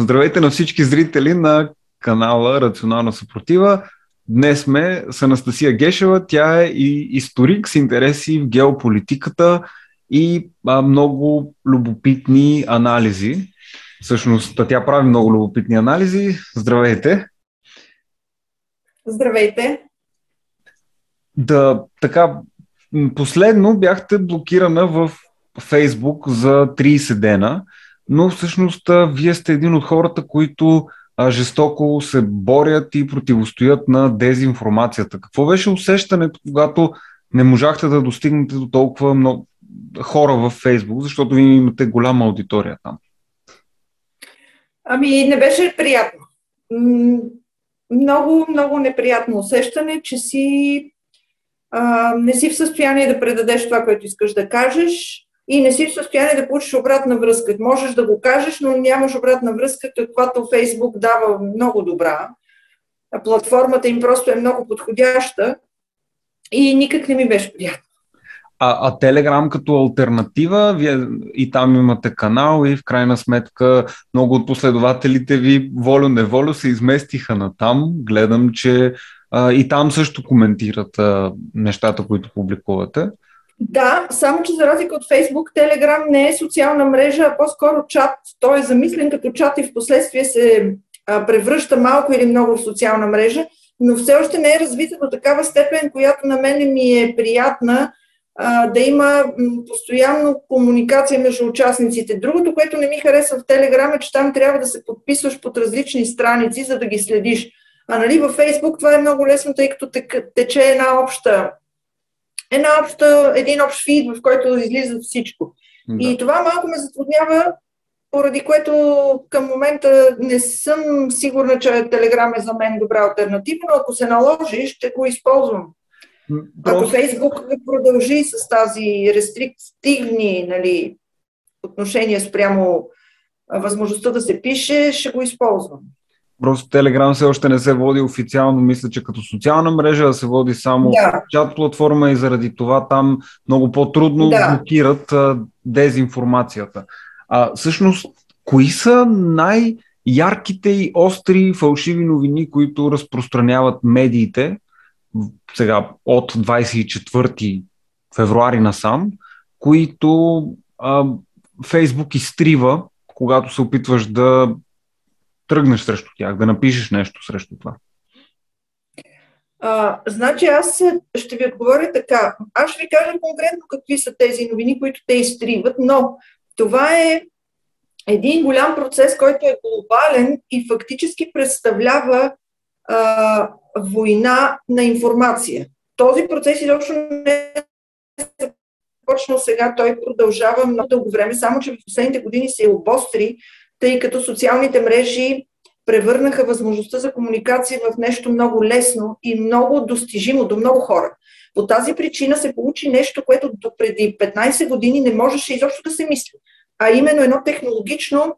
здравейте на всички зрители на канала Рационална съпротива. Днес сме с Анастасия Гешева. Тя е и историк с интереси в геополитиката и а, много любопитни анализи. Всъщност, тя прави много любопитни анализи. Здравейте! Здравейте! Да, така, последно бяхте блокирана в Фейсбук за 30 дена но всъщност вие сте един от хората, които жестоко се борят и противостоят на дезинформацията. Какво беше усещането, когато не можахте да достигнете до толкова много хора във Фейсбук, защото вие имате голяма аудитория там? Ами, не беше приятно. Много, много неприятно усещане, че си а, не си в състояние да предадеш това, което искаш да кажеш и не си в състояние да получиш обратна връзка. Можеш да го кажеш, но нямаш обратна връзка, каквато Фейсбук дава много добра. Платформата им просто е много подходяща и никак не ми беше приятно. А, а Телеграм като альтернатива, вие и там имате канал и в крайна сметка много от последователите ви волю-неволю се изместиха на там. Гледам, че а, и там също коментират а, нещата, които публикувате. Да, само че за разлика от Facebook, Telegram не е социална мрежа, а по-скоро чат. Той е замислен като чат и в последствие се превръща малко или много в социална мрежа, но все още не е развита до такава степен, която на мен ми е приятна да има постоянно комуникация между участниците. Другото, което не ми харесва в Telegram е, че там трябва да се подписваш под различни страници, за да ги следиш. А нали във Facebook това е много лесно, тъй като тече една обща една обща, един общ фид, в който излиза всичко. Да. И това малко ме затруднява, поради което към момента не съм сигурна, че Телеграм е за мен добра альтернатива, но ако се наложи, ще го използвам. Просто... Ако Фейсбук продължи с тази рестриктивни нали, отношения спрямо възможността да се пише, ще го използвам. Просто Телеграм все още не се води официално, мисля, че като социална мрежа, да се води само да. чат платформа и заради това там много по-трудно да. блокират а, дезинформацията. А, всъщност, кои са най- ярките и остри фалшиви новини, които разпространяват медиите сега от 24 февруари насам, които а, Фейсбук изтрива, когато се опитваш да тръгнеш срещу тях, да напишеш нещо срещу това? А, значи аз ще ви отговоря така. Аз ще ви кажа конкретно какви са тези новини, които те изтриват, но това е един голям процес, който е глобален и фактически представлява а, война на информация. Този процес изобщо не е започнал сега, той продължава много дълго време, само че в последните години се обостри тъй като социалните мрежи превърнаха възможността за комуникация в нещо много лесно и много достижимо до много хора. По тази причина се получи нещо, което до преди 15 години не можеше изобщо да се мисли, а именно едно технологично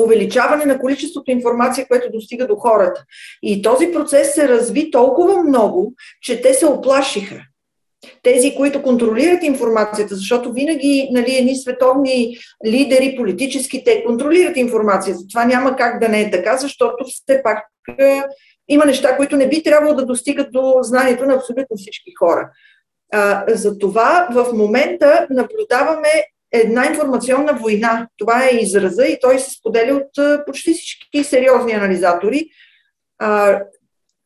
увеличаване на количеството информация, което достига до хората. И този процес се разви толкова много, че те се оплашиха тези, които контролират информацията, защото винаги нали, едни световни лидери, политически, те контролират информацията. Това няма как да не е така, защото все пак има неща, които не би трябвало да достигат до знанието на абсолютно всички хора. А, затова в момента наблюдаваме една информационна война. Това е израза и той се споделя от почти всички сериозни анализатори. А,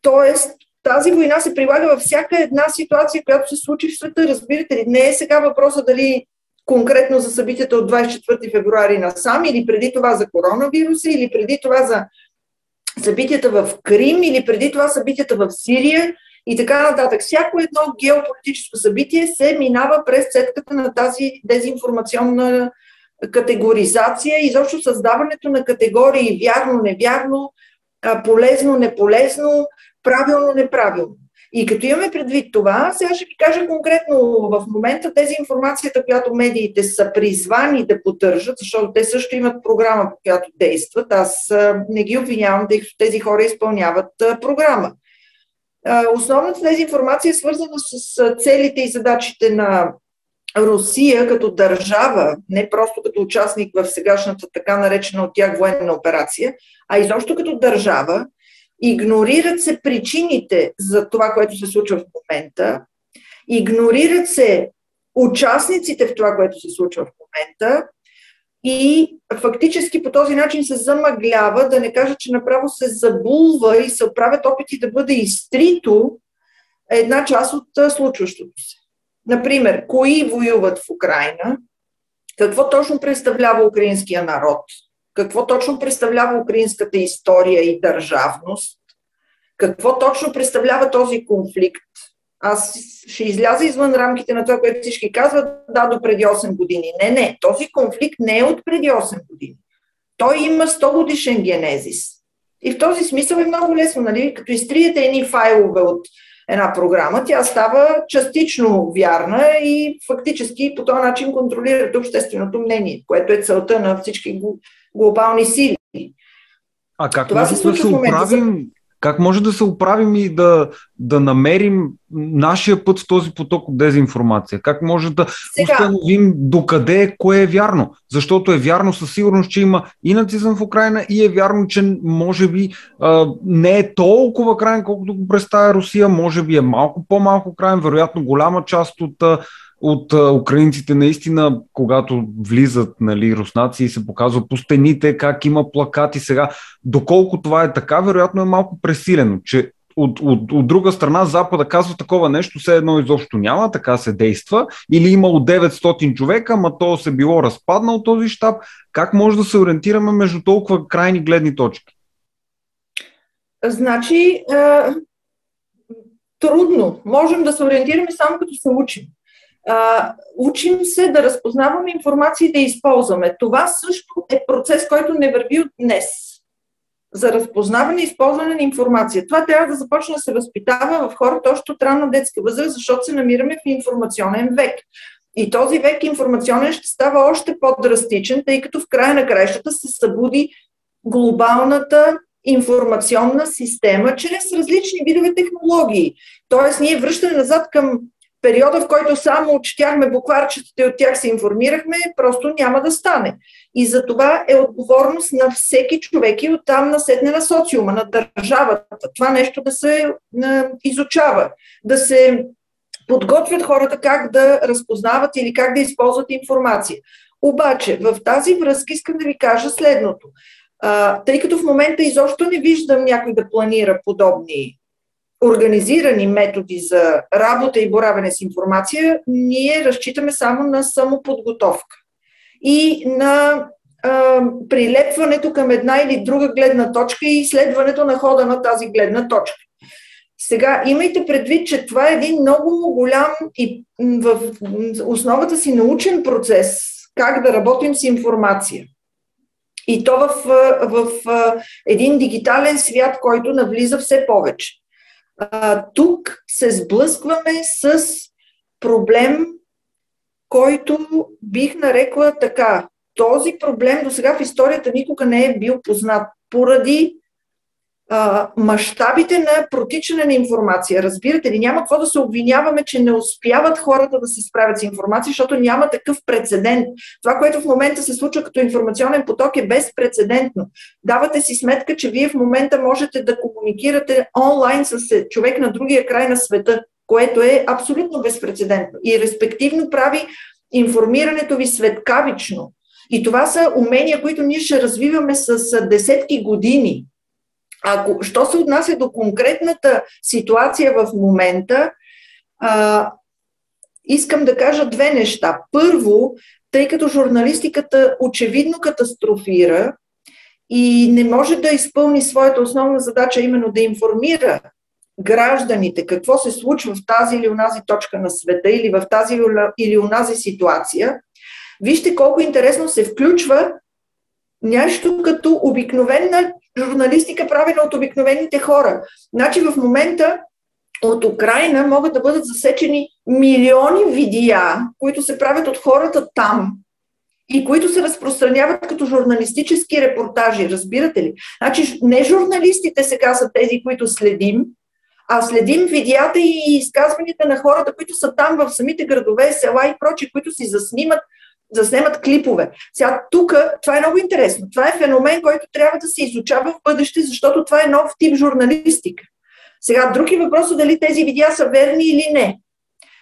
тоест, тази война се прилага във всяка една ситуация, която се случи в света. Разбирате ли, не е сега въпроса дали конкретно за събитията от 24 февруари насам, или преди това за коронавируса, или преди това за събитията в Крим, или преди това събитията в Сирия и така нататък. Всяко едно геополитическо събитие се минава през цетката на тази дезинформационна категоризация, изобщо създаването на категории вярно, невярно, полезно, неполезно, правилно, неправилно. И като имаме предвид това, сега ще ви кажа конкретно в момента тези информацията, която медиите са призвани да поддържат, защото те също имат програма, по която действат. Аз не ги обвинявам, тъй като тези хора изпълняват програма. Основната тези информация е свързана с целите и задачите на Русия като държава, не просто като участник в сегашната така наречена от тях военна операция, а изобщо като държава, игнорират се причините за това, което се случва в момента, игнорират се участниците в това, което се случва в момента. И фактически по този начин се замъглява, да не кажа, че направо се забулва и се правят опити да бъде изтрито една част от случващото се. Например, кои воюват в Украина, какво точно представлява украинския народ, какво точно представлява украинската история и държавност, какво точно представлява този конфликт. Аз ще изляза извън рамките на това, което всички казват, да, до преди 8 години. Не, не, този конфликт не е от преди 8 години. Той има 100 годишен генезис. И в този смисъл е много лесно, нали? Като изтриете едни файлове от една програма, тя става частично вярна и фактически по този начин контролират общественото мнение, което е целта на всички глобални сили. А как Това може се да се оправим, как може да се оправим и да, да намерим нашия път в този поток от дезинформация? Как може да Сега... установим докъде е, кое е вярно? Защото е вярно със сигурност, че има и нацизъм в Украина и е вярно, че може би а, не е толкова крайен, колкото го представя Русия, може би е малко по-малко крайен, вероятно голяма част от от украинците наистина, когато влизат нали, руснаци и се показва по стените как има плакати сега. Доколко това е така, вероятно е малко пресилено, че от, от, от друга страна Запада казва такова нещо, все едно изобщо няма, така се действа, или имало 900 човека, ма то се било разпаднал този щаб. Как може да се ориентираме между толкова крайни гледни точки? Значи, е, трудно. Можем да се ориентираме само като се учим а, учим се да разпознаваме информация и да използваме. Това също е процес, който не върви от днес. За разпознаване и използване на информация. Това трябва да започне да се възпитава в хората още от ранна детска възраст, защото се намираме в информационен век. И този век информационен ще става още по-драстичен, тъй като в края на краищата се събуди глобалната информационна система чрез различни видове технологии. Тоест, ние връщаме назад към периода, в който само четяхме букварчетата и от тях се информирахме, просто няма да стане. И за това е отговорност на всеки човек и оттам насетне на социума, на държавата. Това нещо да се изучава, да се подготвят хората как да разпознават или как да използват информация. Обаче, в тази връзка искам да ви кажа следното. А, тъй като в момента изобщо не виждам някой да планира подобни организирани методи за работа и боравене с информация, ние разчитаме само на самоподготовка и на а, прилепването към една или друга гледна точка и изследването на хода на тази гледна точка. Сега, имайте предвид, че това е един много голям и в основата си научен процес как да работим с информация. И то в, в, един дигитален свят, който навлиза все повече а, тук се сблъскваме с проблем, който бих нарекла така. Този проблем до сега в историята никога не е бил познат поради мащабите на протичане на информация. Разбирате ли, няма какво да се обвиняваме, че не успяват хората да се справят с информация, защото няма такъв прецедент. Това, което в момента се случва като информационен поток е безпредседентно. Давате си сметка, че вие в момента можете да комуникирате онлайн с човек на другия край на света, което е абсолютно безпредседентно и респективно прави информирането ви светкавично. И това са умения, които ние ще развиваме с десетки години. Ако, що се отнася до конкретната ситуация в момента, а, искам да кажа две неща. Първо, тъй като журналистиката очевидно катастрофира и не може да изпълни своята основна задача, именно да информира гражданите какво се случва в тази или онази точка на света или в тази или онази ситуация, вижте колко интересно се включва нещо като обикновена журналистика, правена от обикновените хора. Значи в момента от Украина могат да бъдат засечени милиони видеа, които се правят от хората там и които се разпространяват като журналистически репортажи. Разбирате ли? Значи не журналистите сега са тези, които следим, а следим видеята и изказванията на хората, които са там в самите градове, села и прочи, които си заснимат заснемат клипове. Сега тук, това е много интересно. Това е феномен, който трябва да се изучава в бъдеще, защото това е нов тип журналистика. Сега, други въпрос е дали тези видеа са верни или не.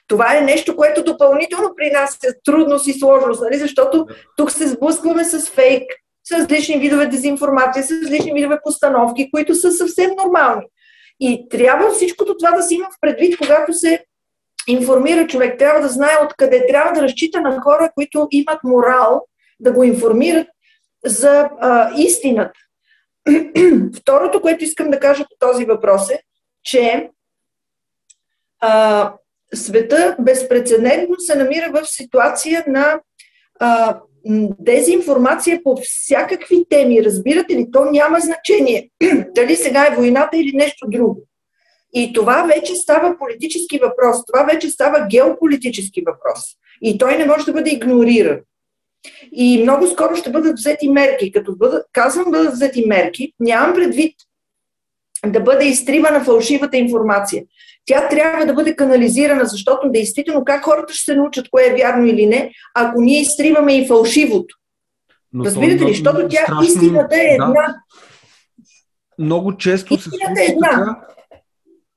Това е нещо, което допълнително при нас е трудност и сложност, нали? защото тук се сблъскваме с фейк, с различни видове дезинформация, с различни видове постановки, които са съвсем нормални. И трябва всичкото това да си има в предвид, когато се информира човек. Трябва да знае откъде. Трябва да разчита на хора, които имат морал да го информират за а, истината. Второто, което искам да кажа по този въпрос е, че а, света безпредседентно се намира в ситуация на а, дезинформация по всякакви теми. Разбирате ли? То няма значение дали сега е войната или нещо друго. И това вече става политически въпрос, това вече става геополитически въпрос. И той не може да бъде игнориран. И много скоро ще бъдат взети мерки. Като бъдат, казвам бъдат взети мерки, нямам предвид да бъде изтривана фалшивата информация. Тя трябва да бъде канализирана, защото действително как хората ще се научат кое е вярно или не, ако ние изтриваме и фалшивото. Но Разбирате ли? Защото тя страшно, истината е една. Да. Много често истината се случва е една. така,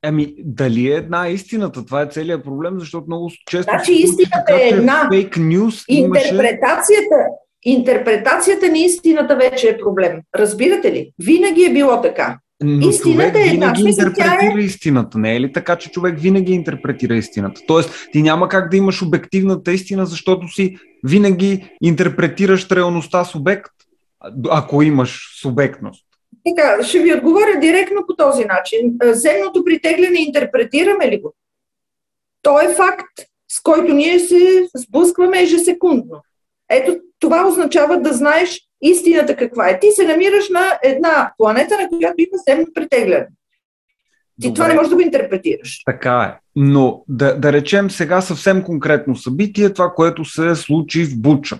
Ами, дали е една истината? Това е целият проблем, защото много често... Значи истината така, е една. Фейк нюз интерпретацията, имаше... интерпретацията на истината вече е проблем. Разбирате ли? Винаги е било така. Но истината е една. винаги интерпретира е... истината, не е ли така, че човек винаги интерпретира истината? Тоест, ти няма как да имаш обективната истина, защото си винаги интерпретираш реалността субект, ако имаш субектност. Така, ще ви отговоря директно по този начин. Земното притегляне интерпретираме ли го? То е факт, с който ние се сблъскваме ежесекундно. Ето това означава да знаеш истината каква е. Ти се намираш на една планета, на която има земно притегляне. Ти Добре. това не можеш да го интерпретираш. Така е. Но да, да речем сега съвсем конкретно събитие, това, което се случи в Буча.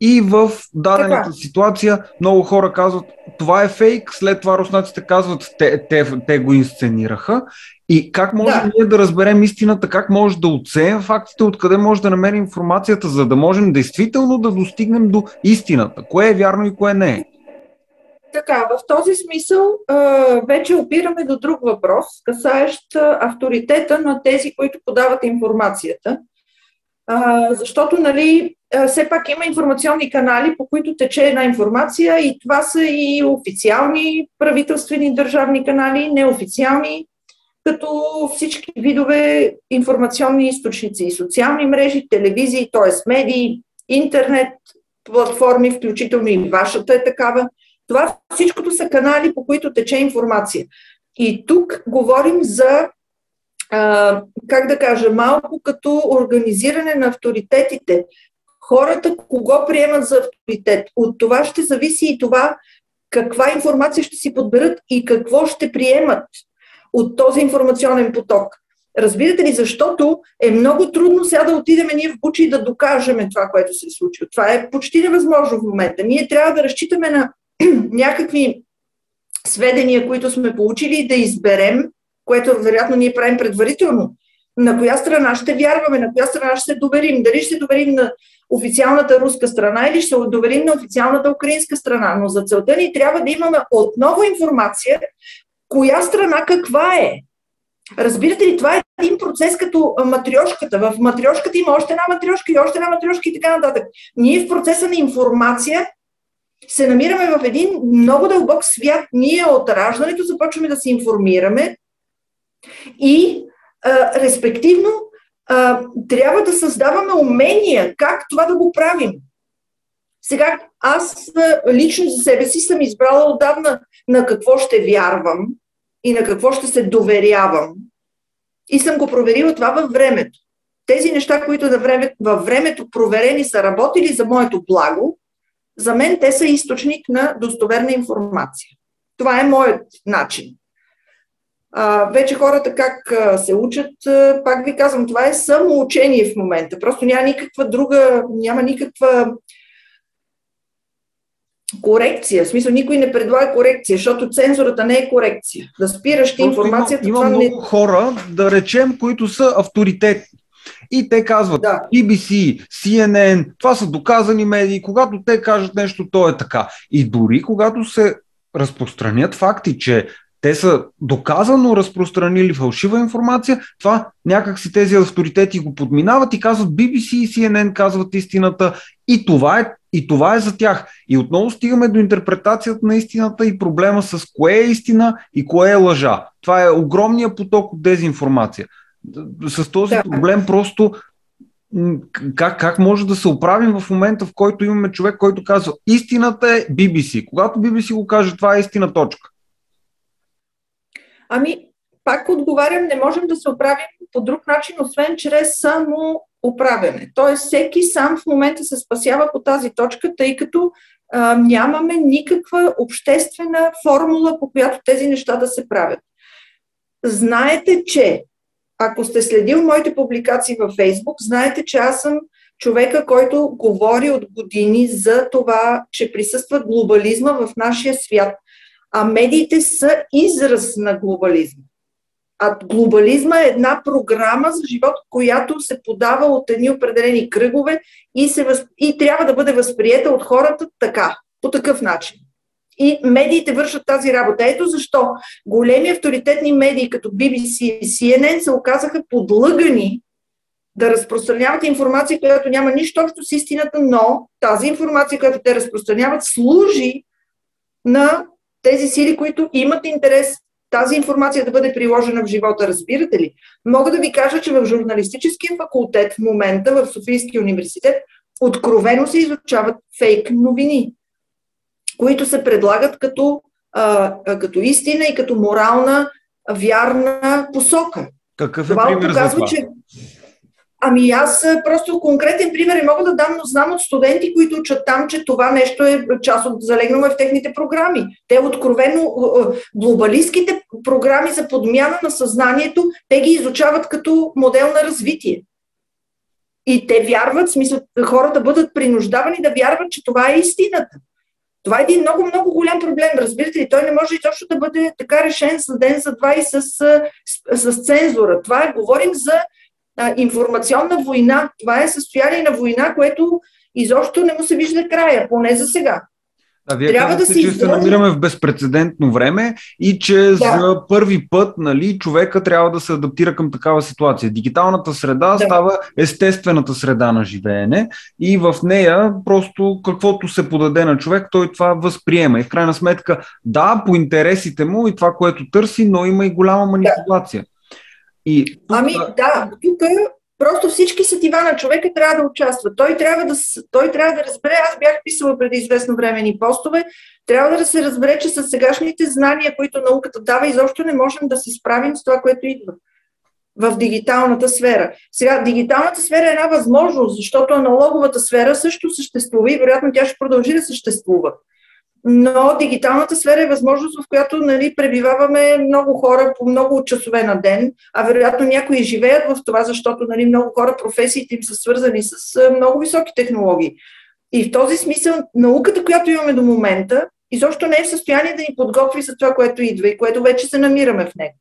И в дадената така. ситуация много хора казват, това е фейк, след това руснаците казват, те, те, те го инсценираха. И как може да. ние да разберем истината, как може да оценим фактите, откъде може да намерим информацията, за да можем действително да достигнем до истината, кое е вярно и кое не е. Така, в този смисъл вече опираме до друг въпрос, касаещ авторитета на тези, които подават информацията. Защото, нали, все пак има информационни канали, по които тече една информация и това са и официални правителствени държавни канали, неофициални, като всички видове информационни източници и социални мрежи, телевизии, т.е. медии, интернет, платформи, включително и вашата е такава. Това всичкото са канали, по които тече информация. И тук говорим за, как да кажа, малко като организиране на авторитетите. Хората кого приемат за авторитет. От това ще зависи и това каква информация ще си подберат и какво ще приемат от този информационен поток. Разбирате ли, защото е много трудно сега да отидем ние в Бучи и да докажем това, което се е случило. Това е почти невъзможно в момента. Ние трябва да разчитаме на някакви сведения, които сме получили и да изберем, което вероятно ние правим предварително, на коя страна ще вярваме, на коя страна ще се доверим. Дали ще доверим на официалната руска страна или ще доверим на официалната украинска страна. Но за целта ни трябва да имаме отново информация, коя страна каква е. Разбирате ли, това е един процес като матрешката. В матрешката има още една матрешка и още една матрешка и така нататък. Ние в процеса на информация се намираме в един много дълбок свят. Ние от раждането започваме да се информираме и а, респективно а, трябва да създаваме умения как това да го правим. Сега аз лично за себе си съм избрала отдавна на какво ще вярвам и на какво ще се доверявам. И съм го проверила това във времето. Тези неща, които във времето проверени са работили за моето благо, за мен те са източник на достоверна информация. Това е моят начин. А, вече хората как а, се учат, а, пак ви казвам, това е самоучение в момента. Просто няма никаква друга, няма никаква корекция. В смисъл, никой не предлага корекция, защото цензурата не е корекция. Да спираш ти информацията. Има, има много не... хора, да речем, които са авторитети. И те казват да. BBC, CNN, това са доказани медии. Когато те кажат нещо, то е така. И дори когато се разпространят факти, че те са доказано разпространили фалшива информация, това някак си тези авторитети го подминават и казват BBC и CNN казват истината и това е и това е за тях. И отново стигаме до интерпретацията на истината и проблема с кое е истина и кое е лъжа. Това е огромния поток от дезинформация. С този да. проблем просто как, как може да се оправим в момента, в който имаме човек, който казва истината е BBC. Когато BBC го каже, това е истина точка. Ами, пак отговарям, не можем да се оправим по друг начин, освен чрез само оправяне. Тоест, всеки сам в момента се спасява по тази точка, тъй като а, нямаме никаква обществена формула, по която тези неща да се правят. Знаете, че ако сте следил моите публикации във Фейсбук, знаете, че аз съм човека, който говори от години за това, че присъства глобализма в нашия свят. А медиите са израз на глобализма. А глобализма е една програма за живот, която се подава от едни определени кръгове и, се възп... и трябва да бъде възприета от хората така, по такъв начин. И медиите вършат тази работа. Ето защо големи авторитетни медии, като BBC и CNN, се оказаха подлъгани да разпространяват информация, която няма нищо общо с истината, но тази информация, която те разпространяват, служи на тези сили, които имат интерес тази информация да бъде приложена в живота, разбирате ли? Мога да ви кажа, че в журналистическия факултет в момента в Софийския университет откровено се изучават фейк новини, които се предлагат като, а, като истина и като морална, вярна посока. Какъв е Това пример показва, за това? че Ами аз просто конкретен пример и мога да дам, но знам от студенти, които учат там, че това нещо е част от залегнало в техните програми. Те откровено глобалистските програми за подмяна на съзнанието, те ги изучават като модел на развитие. И те вярват, в смисъл хората бъдат принуждавани да вярват, че това е истината. Това е един много, много голям проблем. Разбирате ли, той не може изобщо да бъде така решен за ден, за два и с, с, с цензура. Това е, говорим за а, информационна война. Това е състояние на война, което изобщо не му се вижда края, поне за сега. А вие Трябва казвате, да че се намираме в безпредседентно време и че да. за първи път нали, човека трябва да се адаптира към такава ситуация. Дигиталната среда да. става естествената среда на живеене и в нея просто каквото се подаде на човек, той това възприема. И в крайна сметка, да, по интересите му и това, което търси, но има и голяма манипулация. И тук... Ами да, тук просто всички сетива на човека трябва да участват. Той трябва да, той трябва да разбере, аз бях писала преди известно време ни постове, трябва да се разбере, че с сегашните знания, които науката дава, изобщо не можем да се справим с това, което идва в дигиталната сфера. Сега, дигиталната сфера е една възможност, защото аналоговата сфера също съществува и вероятно тя ще продължи да съществува но дигиталната сфера е възможност, в която нали, пребиваваме много хора по много часове на ден, а вероятно някои живеят в това, защото нали, много хора, професиите им са свързани с много високи технологии. И в този смисъл науката, която имаме до момента, изобщо не е в състояние да ни подготви за това, което идва и което вече се намираме в него.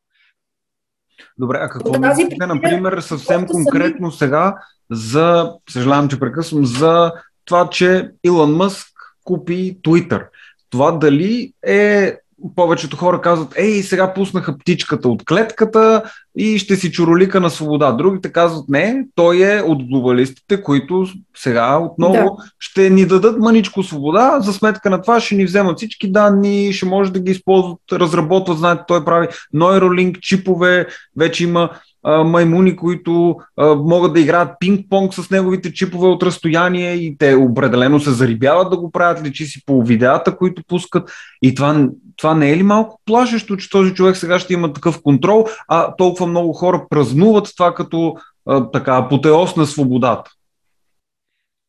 Добре, а какво тази причина, например, съвсем конкретно сами... сега за, съжалявам, че прекъсвам, за това, че Илон Мъск купи Twitter. Това дали е повечето хора казват, ей, сега пуснаха птичката от клетката и ще си чуролика на свобода. Другите казват, не, той е от глобалистите, които сега отново да. ще ни дадат маничко свобода, за сметка на това ще ни вземат всички данни, ще може да ги използват, разработват, знаете, той прави Neuralink чипове, вече има маймуни, които могат да играят пинг-понг с неговите чипове от разстояние и те определено се зарибяват да го правят, личи си по видеята, които пускат. И това, това не е ли малко плашещо, че този човек сега ще има такъв контрол, а толкова много хора празнуват това като а, така апотеоз на свободата?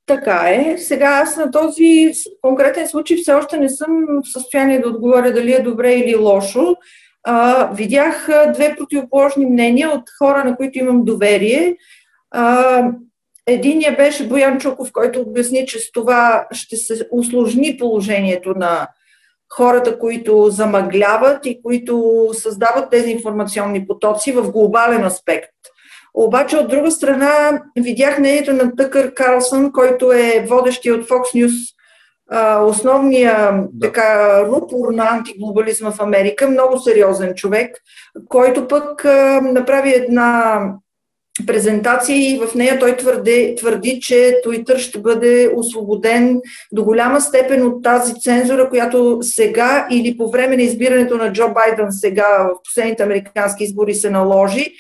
Така е. Сега аз на този конкретен случай все още не съм в състояние да отговоря дали е добре или лошо а, видях две противоположни мнения от хора, на които имам доверие. А, Единият беше Боян Чуков, който обясни, че с това ще се усложни положението на хората, които замъгляват и които създават тези информационни потоци в глобален аспект. Обаче, от друга страна, видях мнението на Тъкър Карлсън, който е водещия от Fox News, основния да. така, рупор на антиглобализма в Америка, много сериозен човек, който пък направи една презентация и в нея той твърди, твърди, че Twitter ще бъде освободен до голяма степен от тази цензура, която сега или по време на избирането на Джо Байден сега в последните американски избори се наложи.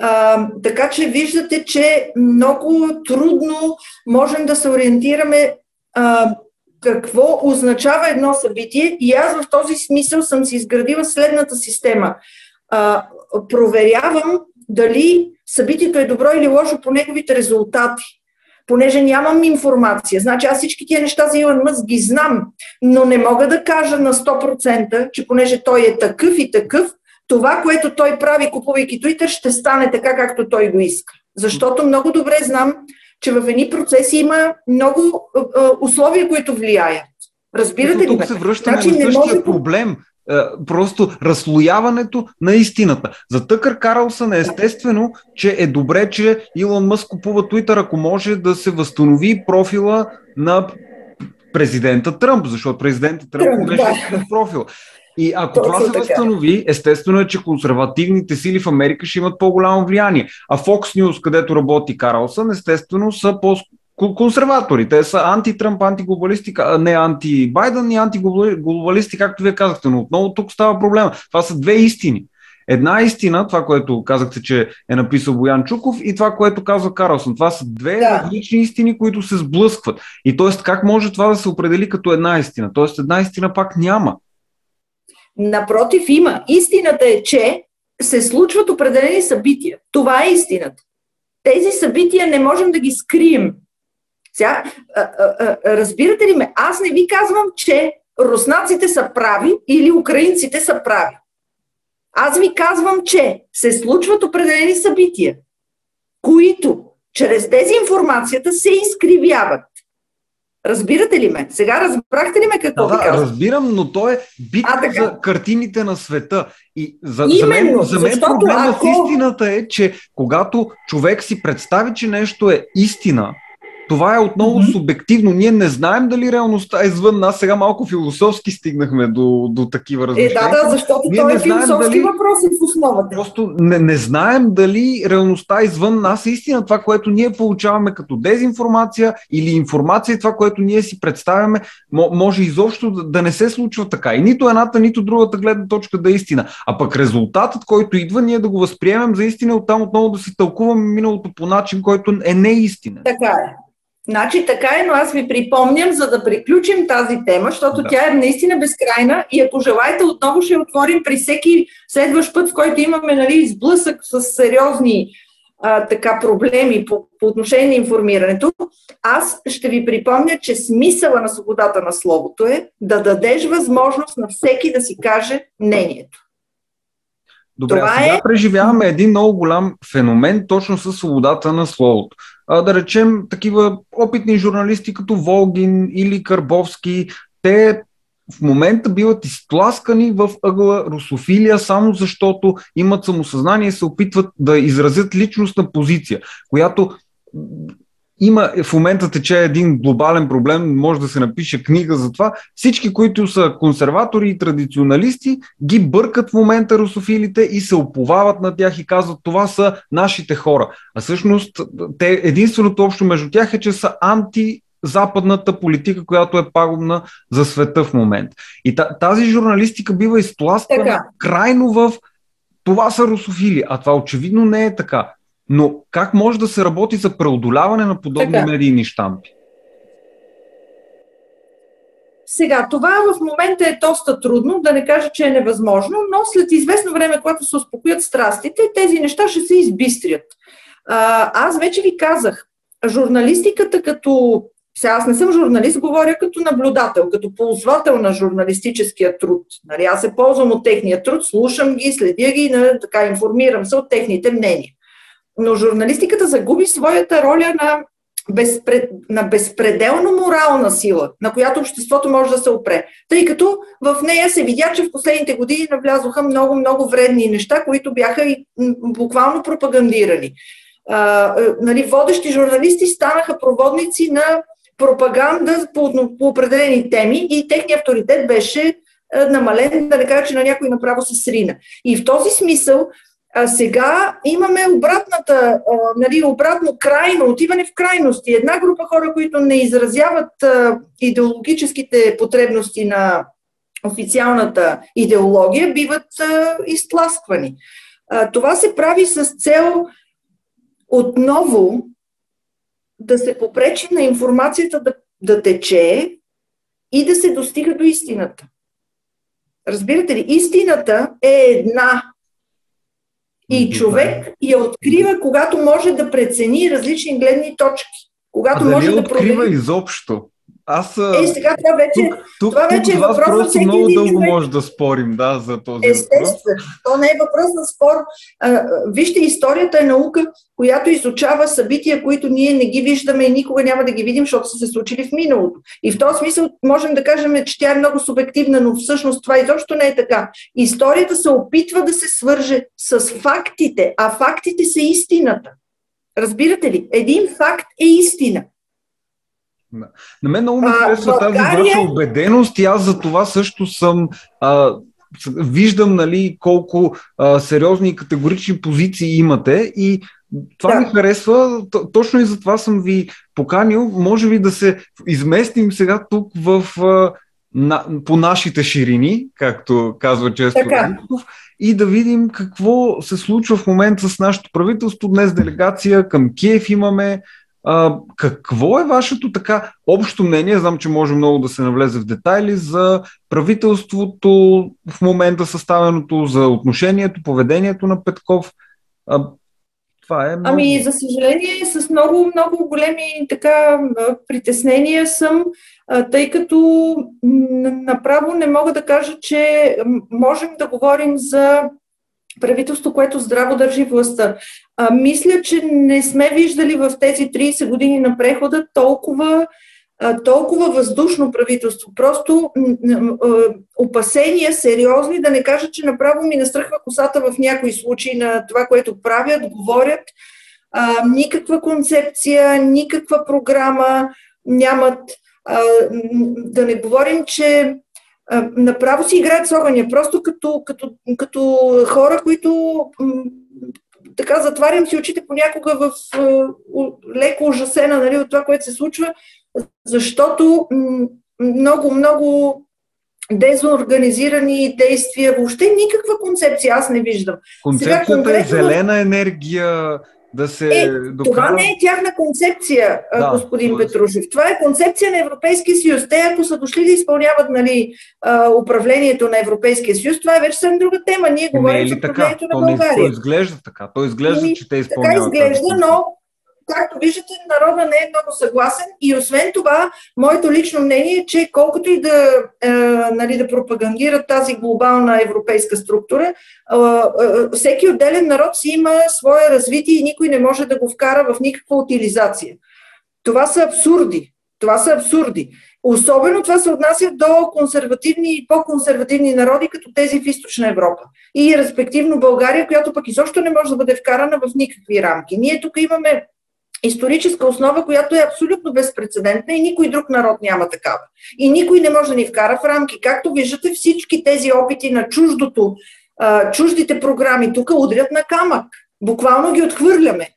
А, така че виждате, че много трудно можем да се ориентираме а, какво означава едно събитие и аз в този смисъл съм си изградила следната система. А, проверявам дали събитието е добро или лошо по неговите резултати. Понеже нямам информация. Значи аз всички тия неща за Илон Мъск ги знам, но не мога да кажа на 100%, че понеже той е такъв и такъв, това, което той прави, купувайки Twitter, ще стане така, както той го иска. Защото много добре знам, че в едни процеси има много а, условия, които влияят. Разбирате ли? Тук се връщаме значи, на същия може... проблем. Просто разслояването на истината. За Тъкър Карлсън е естествено, че е добре, че Илон Мъск купува Твитър, ако може да се възстанови профила на президента Тръмп, защото президента Тръмп беше да. профил. И ако Точно това се така. възстанови, естествено е, че консервативните сили в Америка ще имат по-голямо влияние. А Fox News, където работи Карлсън, естествено са по консерватори. Те са анти-Тръмп, антиглобалисти, не анти-Байден и антиглобалисти, както вие казахте. Но отново тук става проблема. Това са две истини. Една истина, това, което казахте, че е написал Боян Чуков, и това, което казва Карлсон. Това са две да. различни истини, които се сблъскват. И т.е. как може това да се определи като една истина? Тоест една истина пак няма. Напротив, има. Истината е, че се случват определени събития. Това е истината. Тези събития не можем да ги скрием. Сега, а, а, а, разбирате ли ме? Аз не ви казвам, че руснаците са прави или украинците са прави. Аз ви казвам, че се случват определени събития, които чрез дезинформацията се изкривяват. Разбирате ли ме? Сега разбрахте ли ме какво да, ви казвам? разбирам, но то е битка за картините на света. И за, Именно, за мен, за мен проблемът ако... с истината е, че когато човек си представи, че нещо е истина, това е отново mm-hmm. субективно. Ние не знаем дали реалността е извън нас. Сега малко философски стигнахме до, до такива размишления. Е, да, да, защото Ние той е философски дали... въпрос в основата. Просто не, не знаем дали реалността е извън нас е истина. Това, което ние получаваме като дезинформация или информация, това, което ние си представяме, може изобщо да, да не се случва така. И нито едната, нито другата гледна точка да е истина. А пък резултатът, който идва, ние да го възприемем за истина, оттам отново да си тълкуваме миналото по начин, който е неистина. Така е. Значи така е, но аз ви припомням, за да приключим тази тема, защото да. тя е наистина безкрайна и ако желаете, отново ще отворим при всеки следващ път, в който имаме нали, изблъсък с сериозни а, така проблеми по, по отношение на информирането, аз ще ви припомня, че смисъла на свободата на словото е да дадеш възможност на всеки да си каже мнението. Добре, Това сега е... преживяваме един много голям феномен точно с свободата на словото а, да речем, такива опитни журналисти като Волгин или Карбовски, те в момента биват изтласкани в ъгъла русофилия, само защото имат самосъзнание и се опитват да изразят личностна позиция, която има в момента тече един глобален проблем, може да се напише книга за това. Всички, които са консерватори и традиционалисти, ги бъркат в момента русофилите и се оповават на тях и казват това са нашите хора. А всъщност те, единственото общо между тях е, че са анти западната политика, която е пагубна за света в момента. И тази журналистика бива изтласкана крайно в това са русофили, а това очевидно не е така. Но как може да се работи за преодоляване на подобни така. медийни щампи? Сега, това в момента е доста трудно, да не кажа, че е невъзможно, но след известно време, когато се успокоят страстите, тези неща ще се избистрят. А, аз вече ви казах, журналистиката като сега аз не съм журналист, говоря като наблюдател, като ползвател на журналистическия труд. Нали, аз се ползвам от техния труд, слушам ги, следя ги, нали, така информирам се от техните мнения. Но журналистиката загуби своята роля на безпред, на безпределно морална сила, на която обществото може да се опре. Тъй като в нея се видя, че в последните години навлязоха много, много вредни неща, които бяха и буквално пропагандирани. А, нали, водещи журналисти станаха проводници на пропаганда по, по определени теми и техният авторитет беше намален, да не кажа, че на някой направо се срина. И в този смисъл а сега имаме обратната, а, нали, обратно крайно, отиване в крайности. Една група хора, които не изразяват а, идеологическите потребности на официалната идеология, биват а, изтласквани. А, това се прави с цел отново да се попречи на информацията да, да тече и да се достига до истината. Разбирате ли? Истината е една и човек я открива, когато може да прецени различни гледни точки. Когато а може да открива провери... изобщо? Аз. Е, сега това вече, тук, тук, това вече тук е въпрос на всеки много дълго човек. може да спорим, да, за този Естествено, то не е въпрос на спор. А, вижте, историята е наука, която изучава събития, които ние не ги виждаме и никога няма да ги видим, защото са се случили в миналото. И в този смисъл можем да кажем, че тя е много субективна, но всъщност това изобщо не е така. Историята се опитва да се свърже с фактите, а фактите са истината. Разбирате ли? Един факт е истина. На мен много ми харесва тази ваша убеденост и аз за това също съм а, виждам нали, колко а, сериозни и категорични позиции имате и това да. ми харесва, точно и за това съм ви поканил, може би да се изместим сега тук в, а, на, по нашите ширини, както казва често Риков, и да видим какво се случва в момента с нашето правителство. Днес делегация към Киев имаме, а, какво е вашето така общо мнение? Знам, че може много да се навлезе в детайли за правителството в момента съставеното, за отношението, поведението на Петков. А, това е. Много... Ами, за съжаление, с много, много големи така притеснения съм, тъй като направо не мога да кажа, че можем да говорим за правителство, което здраво държи властта. А, мисля, че не сме виждали в тези 30 години на прехода толкова толкова въздушно правителство. Просто опасения сериозни, да не кажа, че направо ми настръхва косата в някои случаи на това, което правят, говорят. А, никаква концепция, никаква програма нямат. А, да не говорим, че направо си играят с огъня, просто като, като, като хора, които така затварям си очите понякога в леко ужасена нали, от това, което се случва, защото много, много дезорганизирани действия, въобще никаква концепция аз не виждам. Концепцията Сега, конкретно... е зелена енергия, да се е, докара... Това не е тяхна концепция, да, господин това... Петрушев. Това е концепция на Европейския съюз. Те, ако са дошли да изпълняват нали, управлението на Европейския съюз, това е вече съвсем друга тема. Ние е говорим за управлението така? на България. То, не, то изглежда така. То изглежда, и, че те изпълняват. Така изглежда, но както виждате, народа не е много съгласен и освен това, моето лично мнение е, че колкото и да, е, нали, да пропагандират тази глобална европейска структура, е, е, всеки отделен народ си има свое развитие и никой не може да го вкара в никаква утилизация. Това са абсурди. Това са абсурди. Особено това се отнася до консервативни и по-консервативни народи, като тези в Източна Европа. И респективно България, която пък изобщо не може да бъде вкарана в никакви рамки. Ние тук имаме историческа основа, която е абсолютно безпредседентна и никой друг народ няма такава. И никой не може да ни вкара в рамки. Както виждате, всички тези опити на чуждото, чуждите програми тук удрят на камък. Буквално ги отхвърляме.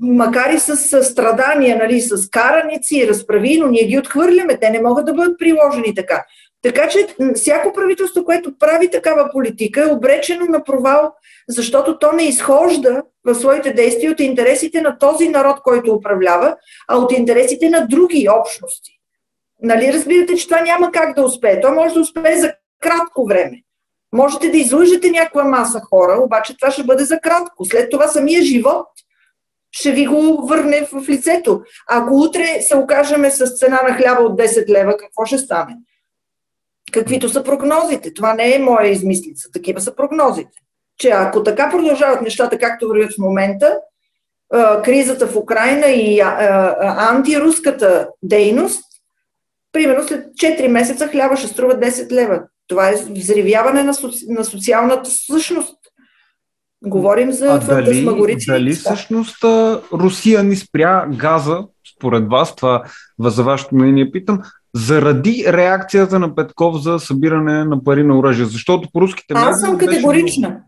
макар и с, страдания, нали, с караници, разправи, но ние ги отхвърляме. Те не могат да бъдат приложени така. Така че всяко правителство, което прави такава политика, е обречено на провал, защото то не изхожда в своите действия от интересите на този народ, който управлява, а от интересите на други общности. Нали разбирате, че това няма как да успее? То може да успее за кратко време. Можете да излъжете някаква маса хора, обаче това ще бъде за кратко. След това самия живот ще ви го върне в лицето. Ако утре се окажеме с цена на хляба от 10 лева, какво ще стане? Каквито са прогнозите? Това не е моя измислица. Такива са прогнозите че ако така продължават нещата, както вървят в момента, кризата в Украина и антируската дейност, примерно след 4 месеца хляба ще струва 10 лева. Това е взривяване на, соци... на социалната същност. Говорим за а дали, дали всъщност Русия ни спря газа, според вас, това за вашето мнение питам, заради реакцията на Петков за събиране на пари на оръжие? Защото по руските Аз съм категорична. Беше...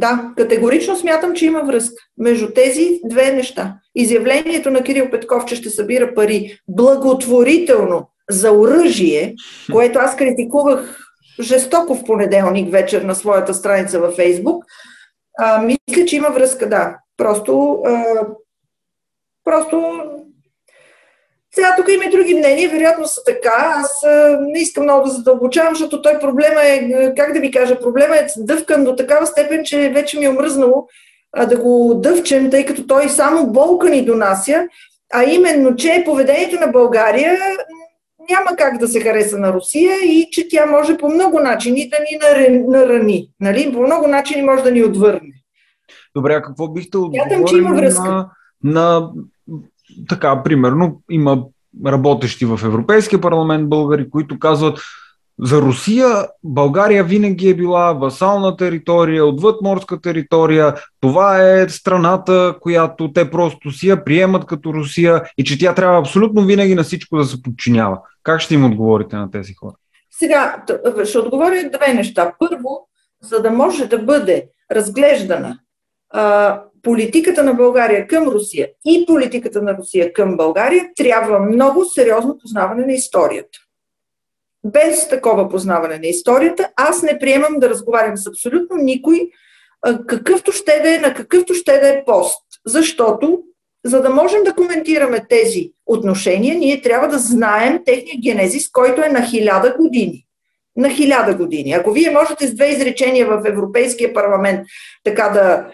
Да, категорично смятам, че има връзка между тези две неща. Изявлението на Кирил Петков, че ще събира пари благотворително за оръжие, което аз критикувах жестоко в понеделник вечер на своята страница във Фейсбук, а, мисля, че има връзка, да. Просто, а, просто сега тук има и други мнения, вероятно са така. Аз не искам много да задълбочавам, защото той проблема е, как да ви кажа, проблема е дъвкан до такава степен, че вече ми е омръзнало да го дъвчем, тъй като той само болка ни донася, а именно, че поведението на България няма как да се хареса на Русия и че тя може по много начини да ни нарани. Нали? По много начини може да ни отвърне. Добре, а какво бихте отговорили на, на така, примерно, има работещи в Европейския парламент българи, които казват за Русия България винаги е била васална територия, отвъдморска територия. Това е страната, която те просто си я приемат като Русия и че тя трябва абсолютно винаги на всичко да се подчинява. Как ще им отговорите на тези хора? Сега, ще отговоря две неща. Първо, за да може да бъде разглеждана политиката на България към Русия и политиката на Русия към България, трябва много сериозно познаване на историята. Без такова познаване на историята, аз не приемам да разговарям с абсолютно никой, какъвто ще да е, на какъвто ще да е пост. Защото, за да можем да коментираме тези отношения, ние трябва да знаем техния генезис, който е на хиляда години. На хиляда години. Ако вие можете с две изречения в Европейския парламент така да,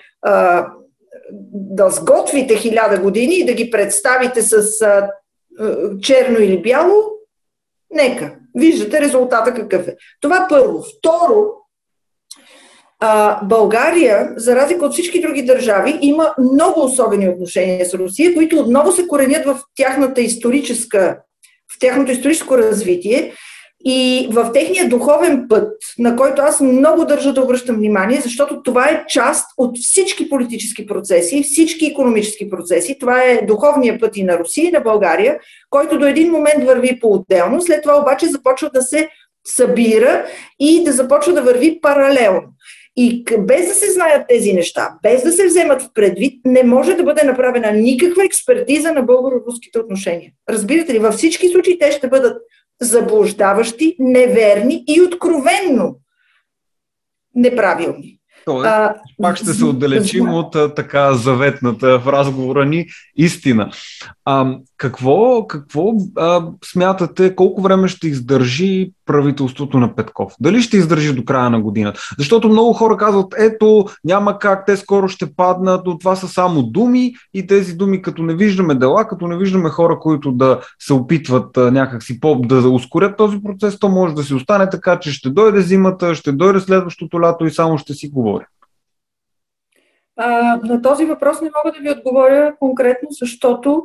да сготвите хиляда години и да ги представите с черно или бяло, нека. Виждате резултата какъв е. Това първо. Второ, а, България, за разлика от всички други държави, има много особени отношения с Русия, които отново се коренят в тяхната историческа, в тяхното историческо развитие и в техния духовен път, на който аз много държа да обръщам внимание, защото това е част от всички политически процеси, всички економически процеси. Това е духовния път и на Русия, и на България, който до един момент върви по-отделно, след това обаче започва да се събира и да започва да върви паралелно. И без да се знаят тези неща, без да се вземат в предвид, не може да бъде направена никаква експертиза на българо-руските отношения. Разбирате ли, във всички случаи те ще бъдат заблуждаващи, неверни и откровенно неправилни. Тоест, а, пак ще се отдалечим от а, така заветната в разговора ни истина. А, какво какво а, смятате, колко време ще издържи правителството на Петков? Дали ще издържи до края на годината? Защото много хора казват, ето, няма как, те скоро ще паднат, но това са само думи и тези думи, като не виждаме дела, като не виждаме хора, които да се опитват някакси по да ускорят този процес, то може да си остане така, че ще дойде зимата, ще дойде следващото лято и само ще си говори. А, на този въпрос не мога да ви отговоря конкретно, защото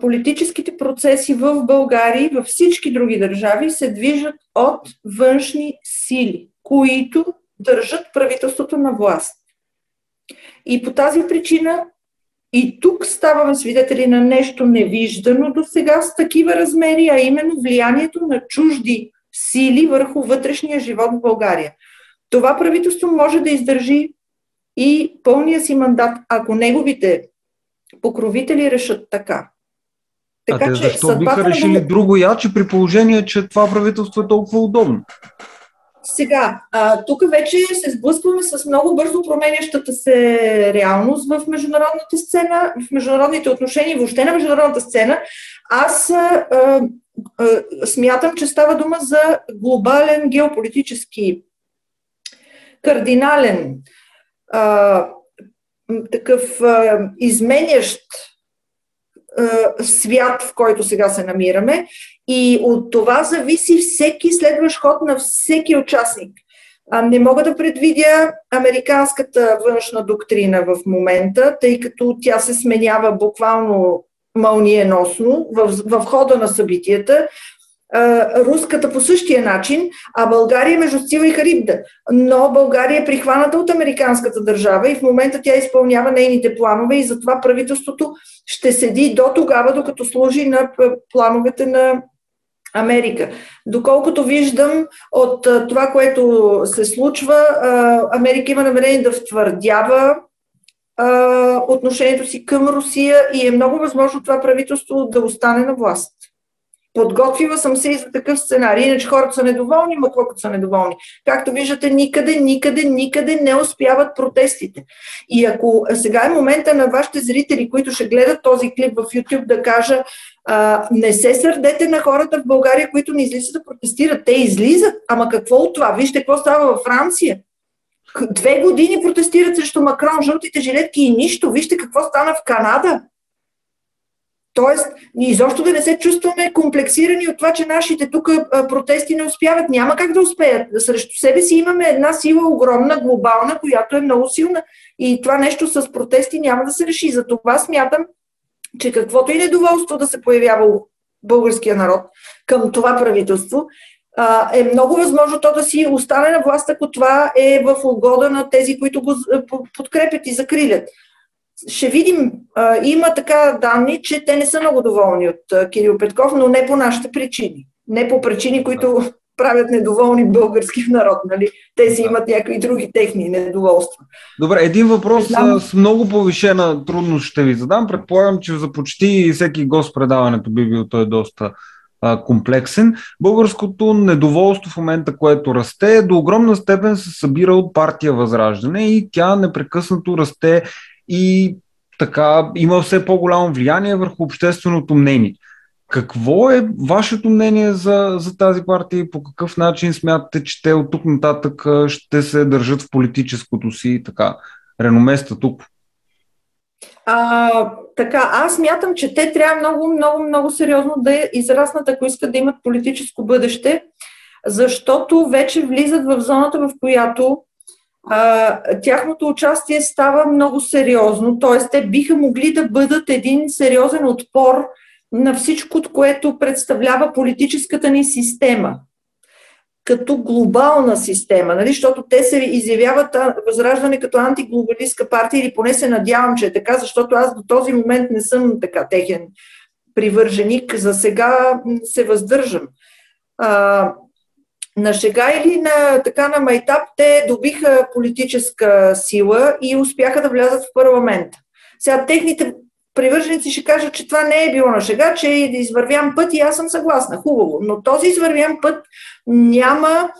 политическите процеси в България и във всички други държави се движат от външни сили, които държат правителството на власт. И по тази причина и тук ставаме свидетели на нещо невиждано до сега с такива размери, а именно влиянието на чужди сили върху вътрешния живот в България. Това правителство може да издържи и пълния си мандат, ако неговите покровители решат така. Така, а те защо биха решили на... друго яче при положение, че това правителство е толкова удобно? Сега, а, тук вече се сблъскваме с много бързо променящата се реалност в международната сцена, в международните отношения, въобще на международната сцена. Аз а, а, смятам, че става дума за глобален геополитически кардинален а, такъв а, изменящ свят, в който сега се намираме. И от това зависи всеки следващ ход на всеки участник. Не мога да предвидя американската външна доктрина в момента, тъй като тя се сменява буквално мълниеносно в, в хода на събитията. Руската по същия начин, а България между Сила и Харибда. Но България е прихваната от американската държава и в момента тя изпълнява нейните планове и затова правителството ще седи до тогава, докато служи на плановете на Америка. Доколкото виждам от това, което се случва, Америка има намерение да втвърдява отношението си към Русия и е много възможно това правителство да остане на власт. Подготвила съм се и за такъв сценарий, иначе хората са недоволни, ма колкото са недоволни. Както виждате, никъде, никъде, никъде не успяват протестите. И ако сега е момента на вашите зрители, които ще гледат този клип в YouTube, да кажа, а, не се сърдете на хората в България, които не излизат да протестират. Те излизат. Ама какво от това? Вижте какво става във Франция. Две години протестират срещу Макрон, жълтите жилетки и нищо. Вижте какво стана в Канада. Тоест, изобщо да не се чувстваме комплексирани от това, че нашите тук протести не успяват. Няма как да успеят. Срещу себе си имаме една сила огромна, глобална, която е много силна. И това нещо с протести няма да се реши. За това смятам, че каквото и недоволство да се появява у българския народ към това правителство, е много възможно то да си остане на власт, ако това е в угода на тези, които го подкрепят и закрилят. Ще видим, има така данни, че те не са много доволни от Кирил Петков, но не по нашите причини. Не по причини, които правят недоволни български народ. Нали? Те си имат някакви други техни недоволства. Добре, един въпрос знам... с много повишена трудност ще ви задам. Предполагам, че за почти всеки гост предаването би бил той доста а, комплексен. Българското недоволство в момента, което расте, до огромна степен се събира от партия Възраждане и тя непрекъснато расте и така има все по-голямо влияние върху общественото мнение. Какво е вашето мнение за, за тази партия и по какъв начин смятате, че те от тук нататък ще се държат в политическото си така реноме тук? А, така, аз мятам, че те трябва много, много, много сериозно да израснат, ако искат да имат политическо бъдеще, защото вече влизат в зоната, в която а, тяхното участие става много сериозно, т.е. те биха могли да бъдат един сериозен отпор на всичко, което представлява политическата ни система като глобална система, нали? защото те се изявяват възраждане като антиглобалистка партия или поне се надявам, че е така, защото аз до този момент не съм така техен привърженик. За сега се въздържам. А, на шега или на, така на майтап те добиха политическа сила и успяха да влязат в парламента. Сега техните привърженици ще кажат, че това не е било на шега, че е да извървям път и аз съм съгласна. Хубаво. Но този извървям път няма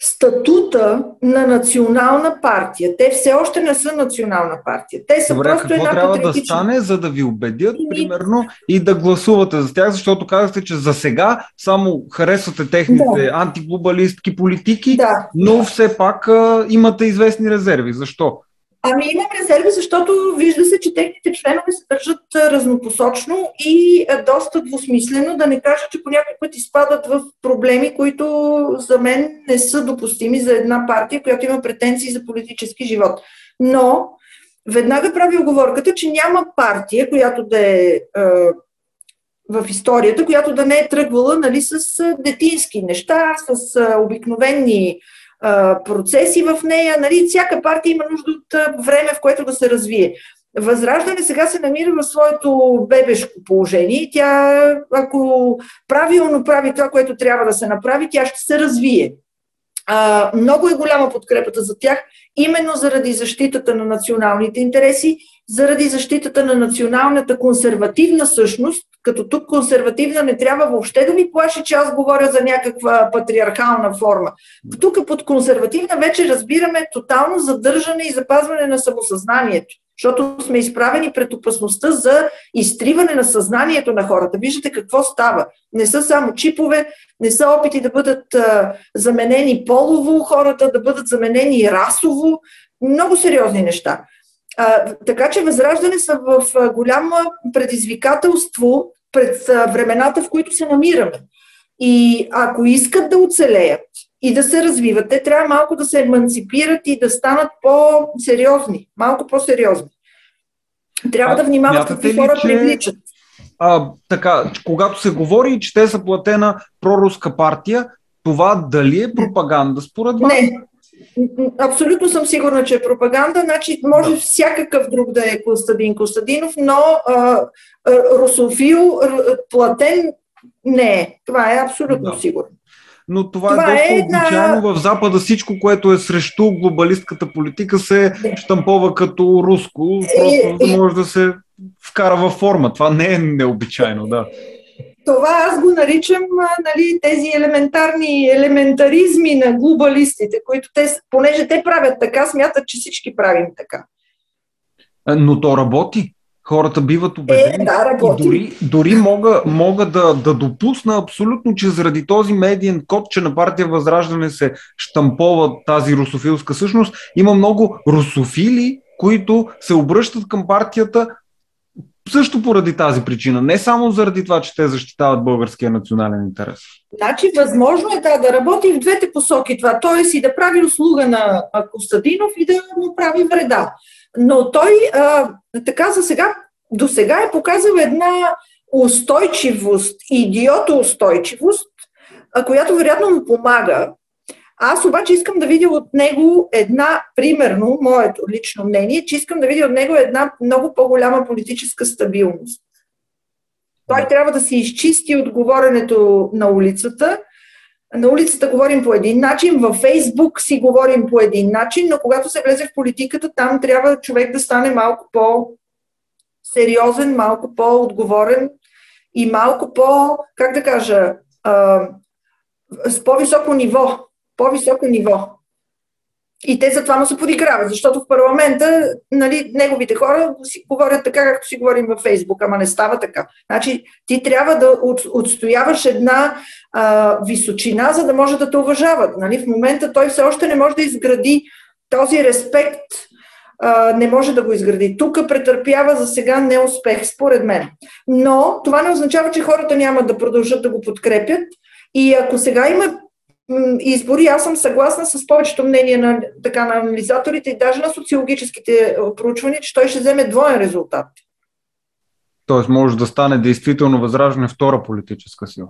статута на национална партия. Те все още не са национална партия. Те са Добре, просто какво една трябва да стане, за да ви убедят, и... примерно, и да гласувате за тях, защото казахте, че за сега само харесвате техните да. антиглобалистки политики, да. но все пак а, имате известни резерви. Защо? Ами имам резерви, защото вижда се, че техните членове се държат разнопосочно и доста двусмислено, да не кажа, че по път изпадат в проблеми, които за мен не са допустими за една партия, която има претенции за политически живот. Но веднага прави оговорката, че няма партия, която да е, е в историята, която да не е тръгвала нали, с детински неща, с обикновени процеси в нея. Нали, всяка партия има нужда от време, в което да се развие. Възраждане сега се намира в своето бебешко положение. Тя, ако правилно прави това, което трябва да се направи, тя ще се развие. Много е голяма подкрепата за тях, именно заради защитата на националните интереси, заради защитата на националната консервативна същност, като тук консервативна не трябва въобще да ви плаши, че аз говоря за някаква патриархална форма. Тук под консервативна вече разбираме тотално задържане и запазване на самосъзнанието, защото сме изправени пред опасността за изтриване на съзнанието на хората. Виждате какво става. Не са само чипове, не са опити да бъдат а, заменени полово хората, да бъдат заменени расово. Много сериозни неща. А, така че Възраждане са в голямо предизвикателство пред времената, в които се намираме. И ако искат да оцелеят, и да се развиват. Те трябва малко да се еманципират и да станат по-сериозни, малко по-сериозни. Трябва а, да внимават какви хора че... привличат. А, така, когато се говори, че те са платена проруска партия, това дали е пропаганда според вас? Не, Абсолютно съм сигурна, че е пропаганда. Значи, може да. всякакъв друг да е Костадин Костадинов, но а, русофил, платен не е. Това е абсолютно да. сигурно. Но това, това е доста е обичайно една... в Запада. Всичко, което е срещу глобалистката политика, се штампова като руско, просто да може да се вкара във форма. Това не е необичайно, да. Това аз го наричам нали, тези елементарни елементаризми на глобалистите, които те, понеже те правят така, смятат, че всички правим така. Но то работи. Хората биват убедени. Е, да, работи. И дори, дори мога, мога да, да допусна абсолютно, че заради този медиен код, че на партия Възраждане се штампова тази русофилска същност, има много русофили, които се обръщат към партията също поради тази причина, не само заради това, че те защитават българския национален интерес. Значи, възможно е да, да работи в двете посоки това, т.е. и да прави услуга на Костадинов и да му прави вреда. Но той а, така за сега, до сега е показал една устойчивост, идиотоустойчивост, която вероятно му помага, аз обаче искам да видя от него една, примерно, моето лично мнение, че искам да видя от него една много по-голяма политическа стабилност. Той трябва да се изчисти от говоренето на улицата. На улицата говорим по един начин, във Фейсбук си говорим по един начин, но когато се влезе в политиката, там трябва човек да стане малко по-сериозен, малко по-отговорен и малко по, как да кажа, с по-високо ниво по-високо ниво. И те затова му се подиграват, защото в парламента нали, неговите хора си говорят така, както си говорим във Фейсбук, ама не става така. Значи ти трябва да отстояваш една а, височина, за да може да те уважават. Нали? В момента той все още не може да изгради този респект, а, не може да го изгради. Тук претърпява за сега неуспех, според мен. Но това не означава, че хората няма да продължат да го подкрепят. И ако сега има избори. Аз съм съгласна с повечето мнения на, така, на анализаторите и даже на социологическите е, проучвания, че той ще вземе двоен резултат. Тоест може да стане действително възраждане втора политическа сила.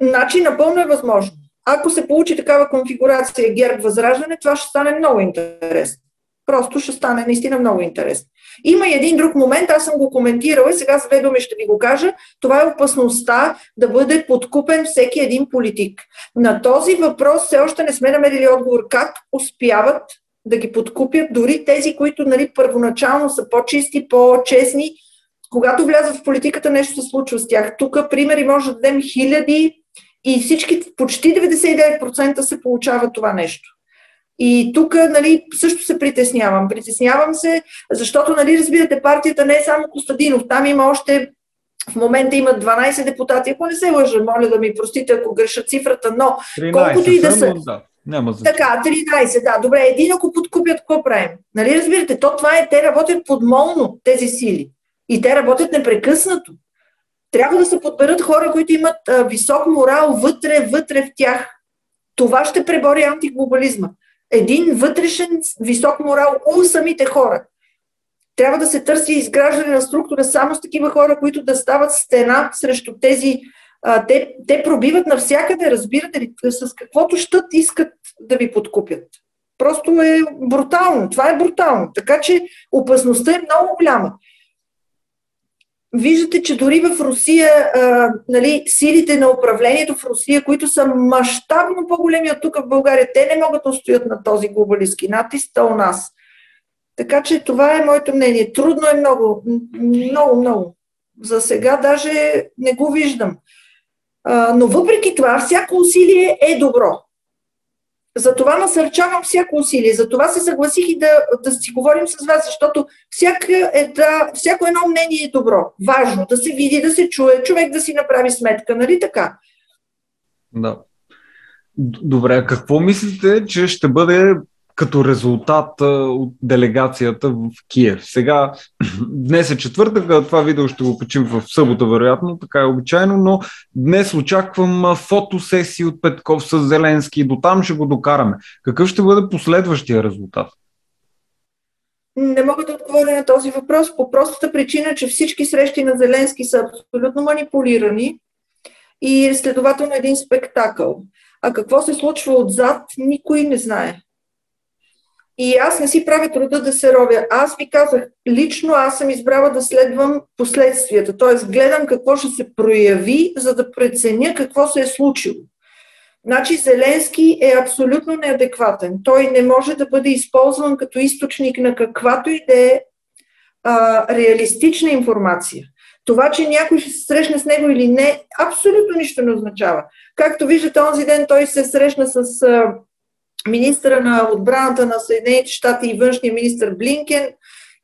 Значи напълно е възможно. Ако се получи такава конфигурация ГЕРБ възраждане, това ще стане много интересно. Просто ще стане наистина много интересно. Има и един друг момент, аз съм го коментирала и сега с две думи ще ви го кажа. Това е опасността да бъде подкупен всеки един политик. На този въпрос все още не сме намерили отговор как успяват да ги подкупят дори тези, които нали, първоначално са по-чисти, по-честни. Когато влязат в политиката, нещо се случва с тях. Тук примери може да дадем хиляди и всички, почти 99% се получава това нещо. И тук нали, също се притеснявам. Притеснявам се, защото, нали, разбирате, партията не е само Костадинов. Там има още в момента имат 12 депутати, ако не се лъжа, моля да ми простите, ако греша цифрата, но 13, колкото и да са. Да. Няма така, 13, да, добре, един ако подкупят, какво правим? Нали разбирате, то това е, те работят подмолно, тези сили. И те работят непрекъснато. Трябва да се подберат хора, които имат а, висок морал вътре, вътре в тях. Това ще пребори антиглобализма един вътрешен висок морал у самите хора. Трябва да се търси изграждане на структура само с такива хора, които да стават стена срещу тези. А, те, те пробиват навсякъде, разбирате ли, с каквото щът искат да ви подкупят. Просто е брутално. Това е брутално. Така че опасността е много голяма виждате, че дори в Русия, а, нали, силите на управлението в Русия, които са мащабно по-големи от тук в България, те не могат да устоят на този глобалистски натиск, а у нас. Така че това е моето мнение. Трудно е много, много, много. За сега даже не го виждам. А, но въпреки това, всяко усилие е добро. Затова насърчавам всяко усилие. Затова се съгласих и да, да си говорим с вас, защото всяка е, да, всяко едно мнение е добро. Важно да се види, да се чуе, човек да си направи сметка, нали така? Да. Добре, какво мислите, че ще бъде като резултат от делегацията в Киев. Сега, днес е четвъртък, това видео ще го качим в събота, вероятно, така е обичайно, но днес очаквам фотосесии от Петков с Зеленски, до там ще го докараме. Какъв ще бъде последващия резултат? Не мога да отговоря на този въпрос по простата причина, че всички срещи на Зеленски са абсолютно манипулирани и следователно един спектакъл. А какво се случва отзад, никой не знае. И аз не си правя труда да се ровя. Аз ви казах, лично аз съм избрала да следвам последствията. Т.е. гледам какво ще се прояви, за да преценя какво се е случило. Значи Зеленски е абсолютно неадекватен. Той не може да бъде използван като източник на каквато и да е реалистична информация. Това, че някой ще се срещне с него или не, абсолютно нищо не означава. Както виждате, онзи ден той се срещна с а, министра на отбраната на Съединените щати и външния министр Блинкен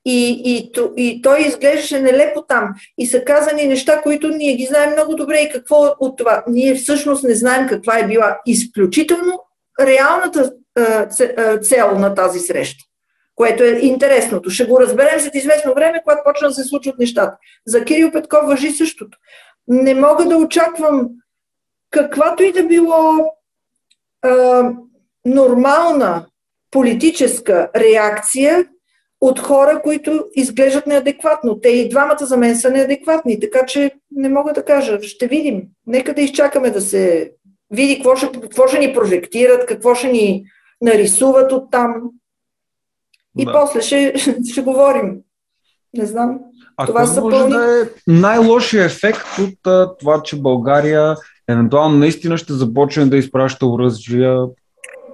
и, и, и той изглеждаше нелепо там. И са казани неща, които ние ги знаем много добре. И какво от това? Ние всъщност не знаем каква е била изключително реалната цел на тази среща което е интересното. Ще го разберем след известно време, когато почна да се случват нещата. За Кирил Петков въжи същото. Не мога да очаквам каквато и да било а, нормална политическа реакция от хора, които изглеждат неадекватно. Те и двамата за мен са неадекватни, така че не мога да кажа. Ще видим. Нека да изчакаме да се види какво ще, какво ще ни прожектират, какво ще ни нарисуват от там. И да. после ще, ще говорим. Не знам. А това са може пълни... да е най-лошия ефект от това, че България евентуално наистина ще започне да изпраща оръжия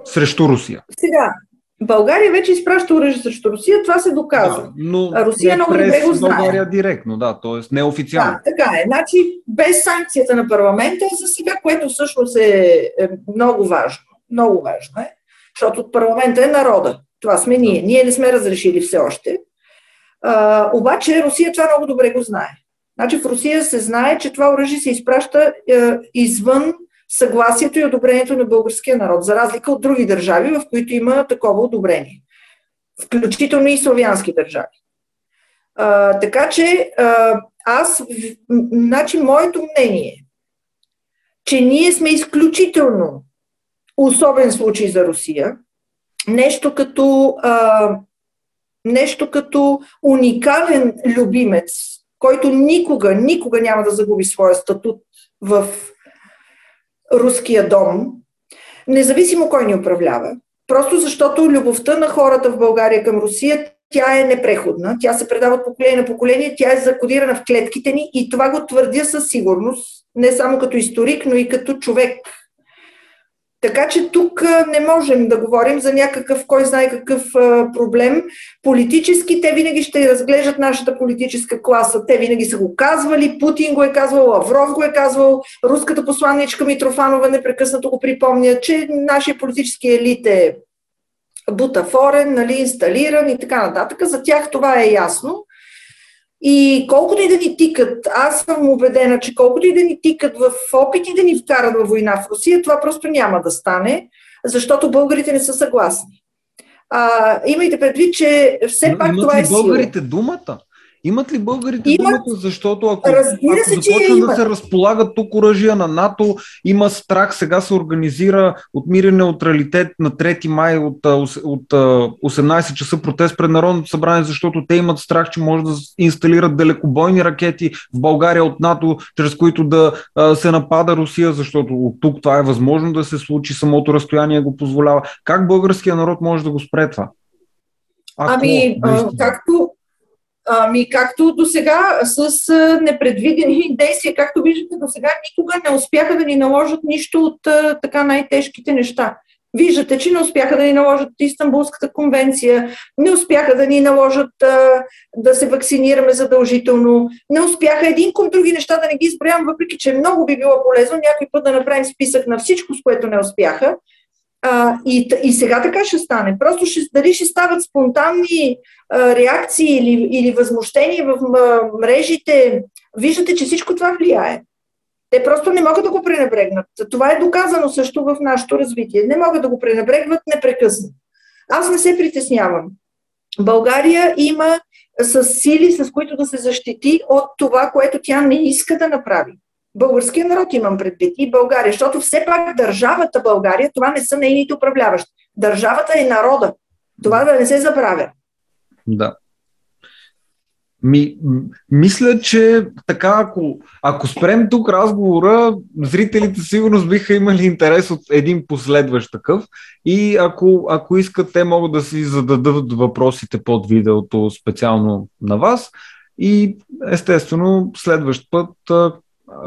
срещу Русия? Сега, България вече изпраща оръжие срещу Русия, това се доказва. Да, но а Русия много добре го знае. България директно, да, т.е. неофициално. Да, така е. Значи, без санкцията на парламента за сега, което всъщност е, е много важно. Много важно е, защото от парламента е народа. Това сме ние. Ние не сме разрешили все още. А, обаче Русия това много добре го знае. Значи в Русия се знае, че това оръжие се изпраща е, извън съгласието и одобрението на българския народ, за разлика от други държави, в които има такова одобрение. Включително и славянски държави. А, така че а, аз, значи моето мнение е, че ние сме изключително особен случай за Русия, нещо като, а, нещо като уникален любимец, който никога, никога няма да загуби своя статут в руския дом, независимо кой ни управлява. Просто защото любовта на хората в България към Русия, тя е непреходна, тя се предава от поколение на поколение, тя е закодирана в клетките ни и това го твърдя със сигурност, не само като историк, но и като човек, така че тук не можем да говорим за някакъв, кой знае какъв проблем. Политически те винаги ще разглеждат нашата политическа класа. Те винаги са го казвали, Путин го е казвал, Лавров го е казвал, руската посланничка Митрофанова непрекъснато го припомня, че нашия политически елит е бутафорен, нали, инсталиран и така нататък. За тях това е ясно. И колкото и да ни тикат, аз съм убедена, че колкото и да ни тикат в опити да ни вкарат във война в Русия, това просто няма да стане, защото българите не са съгласни. А, имайте предвид, че все пак това е сила. българите думата? Имат ли българите Имат... думата? Защото ако, Разбира ако се, започнат да се разполагат тук оръжия на НАТО, има страх, сега се организира от мирен неутралитет на 3 май от, от 18 часа протест пред Народното събрание, защото те имат страх, че може да инсталират далекобойни ракети в България от НАТО, чрез които да се напада Русия, защото от тук това е възможно да се случи, самото разстояние го позволява. Как българския народ може да го спре това? Ако, ами, както, Ами, както до сега, с непредвидени действия, както виждате, до сега никога не успяха да ни наложат нищо от така най-тежките неща. Виждате, че не успяха да ни наложат Истанбулската конвенция, не успяха да ни наложат а, да се вакцинираме задължително, не успяха един към други неща да не ги изброявам, въпреки че много би било полезно някой път да направим списък на всичко, с което не успяха. А, и, и сега така ще стане. Просто ще, дали ще стават спонтанни а, реакции или, или възмущения в мрежите. Виждате, че всичко това влияе. Те просто не могат да го пренебрегнат. Това е доказано също в нашето развитие. Не могат да го пренебрегват непрекъснато. аз не се притеснявам. България има с сили, с които да се защити от това, което тя не иска да направи. Българския народ имам предвид и България, защото все пак държавата България, това не са нейните управляващи. Държавата е народа. Това да не се забравя. Да. Ми, мисля, че така, ако, ако спрем тук разговора, зрителите сигурно биха имали интерес от един последващ такъв и ако, ако искат, те могат да си зададат въпросите под видеото специално на вас и естествено следващ път,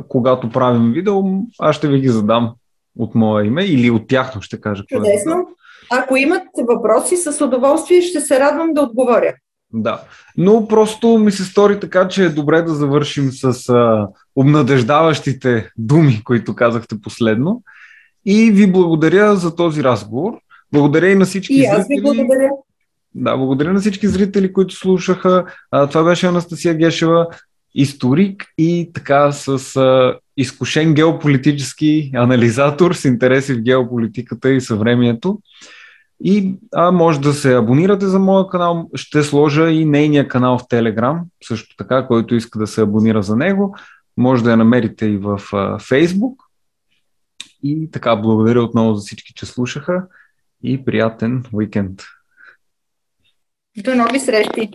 когато правим видео, аз ще ви ги задам от мое име или от тяхно ще кажа. Е Чудесно. Ако имат въпроси, с удоволствие ще се радвам да отговоря. Да, но просто ми се стори така, че е добре да завършим с а, обнадеждаващите думи, които казахте последно. И ви благодаря за този разговор. Благодаря и на всички и аз ви благодаря. Да, благодаря на всички зрители, които слушаха. А, това беше Анастасия Гешева, историк и така с а, изкушен геополитически анализатор с интереси в геополитиката и съвремието. И а, може да се абонирате за моя канал. Ще сложа и нейния канал в Телеграм, също така, който иска да се абонира за него. Може да я намерите и в Фейсбук. И така, благодаря отново за всички, че слушаха и приятен уикенд. До нови срещи!